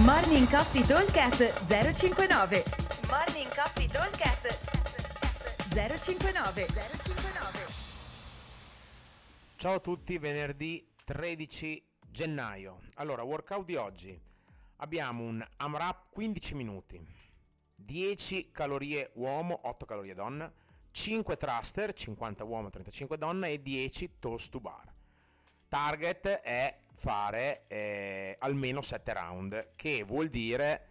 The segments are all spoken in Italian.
Morning Coffee Talkcast 059 Morning Coffee Talkcast 059 059 Ciao a tutti, venerdì 13 gennaio. Allora, workout di oggi. Abbiamo un AMRAP 15 minuti, 10 calorie uomo, 8 calorie donna, 5 thruster, 50 uomo, 35 donna e 10 toast to bar. Target è fare eh, almeno 7 round, che vuol dire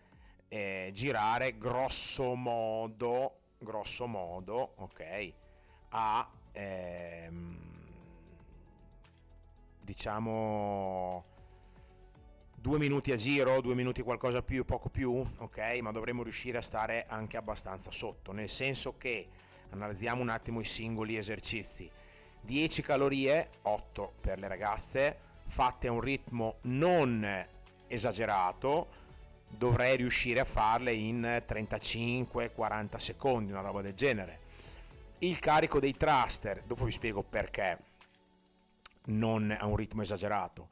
eh, girare grosso modo, grosso modo, ok, a ehm, diciamo due minuti a giro, due minuti qualcosa più, poco più, ok, ma dovremmo riuscire a stare anche abbastanza sotto, nel senso che analizziamo un attimo i singoli esercizi. 10 calorie, 8 per le ragazze, fatte a un ritmo non esagerato, dovrei riuscire a farle in 35-40 secondi, una roba del genere. Il carico dei thruster, dopo vi spiego perché non a un ritmo esagerato.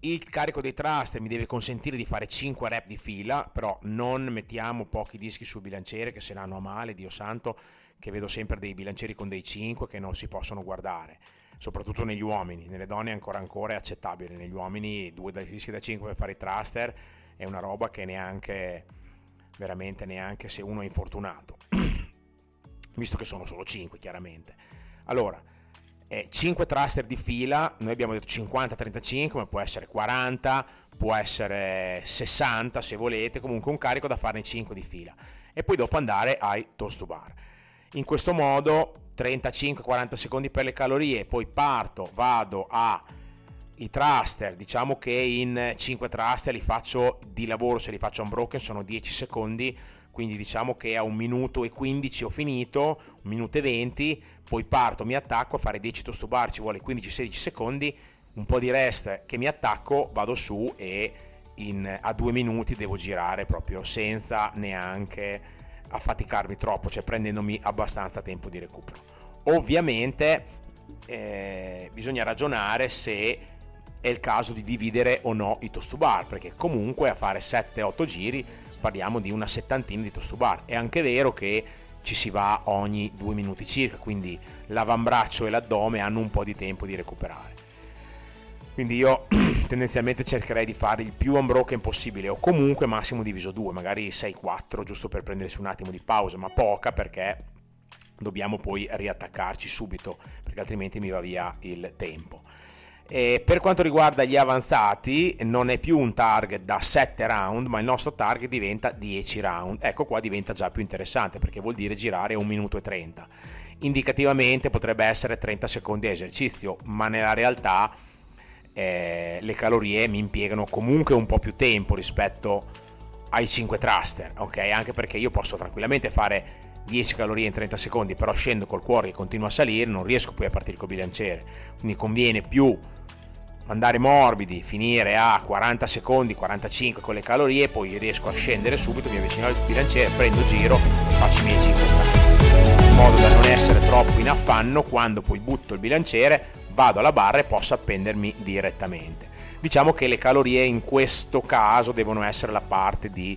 Il carico dei thruster mi deve consentire di fare 5 rep di fila, però non mettiamo pochi dischi sul bilanciere che se l'hanno a male, Dio santo, che vedo sempre dei bilancieri con dei 5 che non si possono guardare, soprattutto negli uomini, nelle donne ancora ancora è accettabile, negli uomini due dischi da 5 per fare i thruster è una roba che neanche, veramente neanche se uno è infortunato, visto che sono solo 5 chiaramente. Allora, eh, 5 thruster di fila, noi abbiamo detto 50-35, ma può essere 40, può essere 60 se volete, comunque un carico da farne 5 di fila. E poi dopo andare ai toast to bar. In questo modo 35-40 secondi per le calorie, poi parto, vado a i thruster, diciamo che in 5 thruster li faccio di lavoro, se li faccio unbroken sono 10 secondi, quindi diciamo che a un minuto e 15 ho finito, un minuto e 20, poi parto, mi attacco a fare 10 toast to bar, ci vuole 15-16 secondi, un po' di rest che mi attacco, vado su e in, a due minuti devo girare proprio senza neanche affaticarmi troppo, cioè prendendomi abbastanza tempo di recupero. Ovviamente eh, bisogna ragionare se è il caso di dividere o no i toast to bar, perché comunque a fare 7-8 giri parliamo di una settantina di toast to bar. È anche vero che ci si va ogni due minuti circa, quindi l'avambraccio e l'addome hanno un po' di tempo di recuperare. Quindi io tendenzialmente cercherei di fare il più unbroken possibile o comunque massimo diviso 2, magari 6-4 giusto per prendersi un attimo di pausa, ma poca perché dobbiamo poi riattaccarci subito perché altrimenti mi va via il tempo. E per quanto riguarda gli avanzati, non è più un target da 7 round, ma il nostro target diventa 10 round. Ecco qua diventa già più interessante perché vuol dire girare 1 minuto e 30. Indicativamente potrebbe essere 30 secondi esercizio, ma nella realtà eh, le calorie mi impiegano comunque un po' più tempo rispetto ai 5 thruster, ok? Anche perché io posso tranquillamente fare 10 calorie in 30 secondi, però scendo col cuore che continua a salire, non riesco poi a partire col bilanciere. Quindi conviene più andare morbidi, finire a 40 secondi, 45 con le calorie, poi riesco a scendere subito, mi avvicino al bilanciere, prendo giro e faccio i miei 5 thruster. In modo da non essere troppo in affanno quando poi butto il bilanciere, vado alla barra e posso appendermi direttamente. Diciamo che le calorie in questo caso devono essere la parte di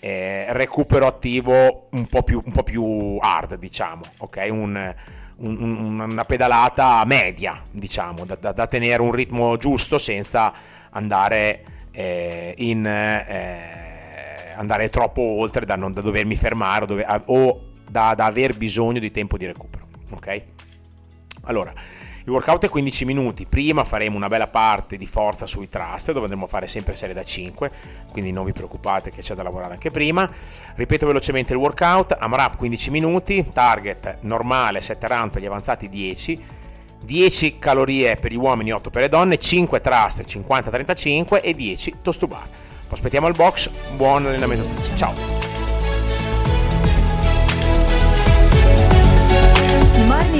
eh, recupero attivo un po' più, un po più hard, diciamo, ok? Un, un, una pedalata media, diciamo, da, da, da, tenere un ritmo giusto senza andare eh, in... Eh, andare troppo oltre da, non, da dovermi fermare o, dove, o da, da aver bisogno di tempo di recupero. Ok? Allora, il workout è 15 minuti, prima faremo una bella parte di forza sui thrust dove andremo a fare sempre serie da 5, quindi non vi preoccupate che c'è da lavorare anche prima. Ripeto velocemente il workout, AMRAP 15 minuti, target normale 7 round per gli avanzati 10, 10 calorie per gli uomini, 8 per le donne, 5 thrust 50-35 e 10 toast to bar. Aspettiamo al box, buon allenamento a tutti, ciao!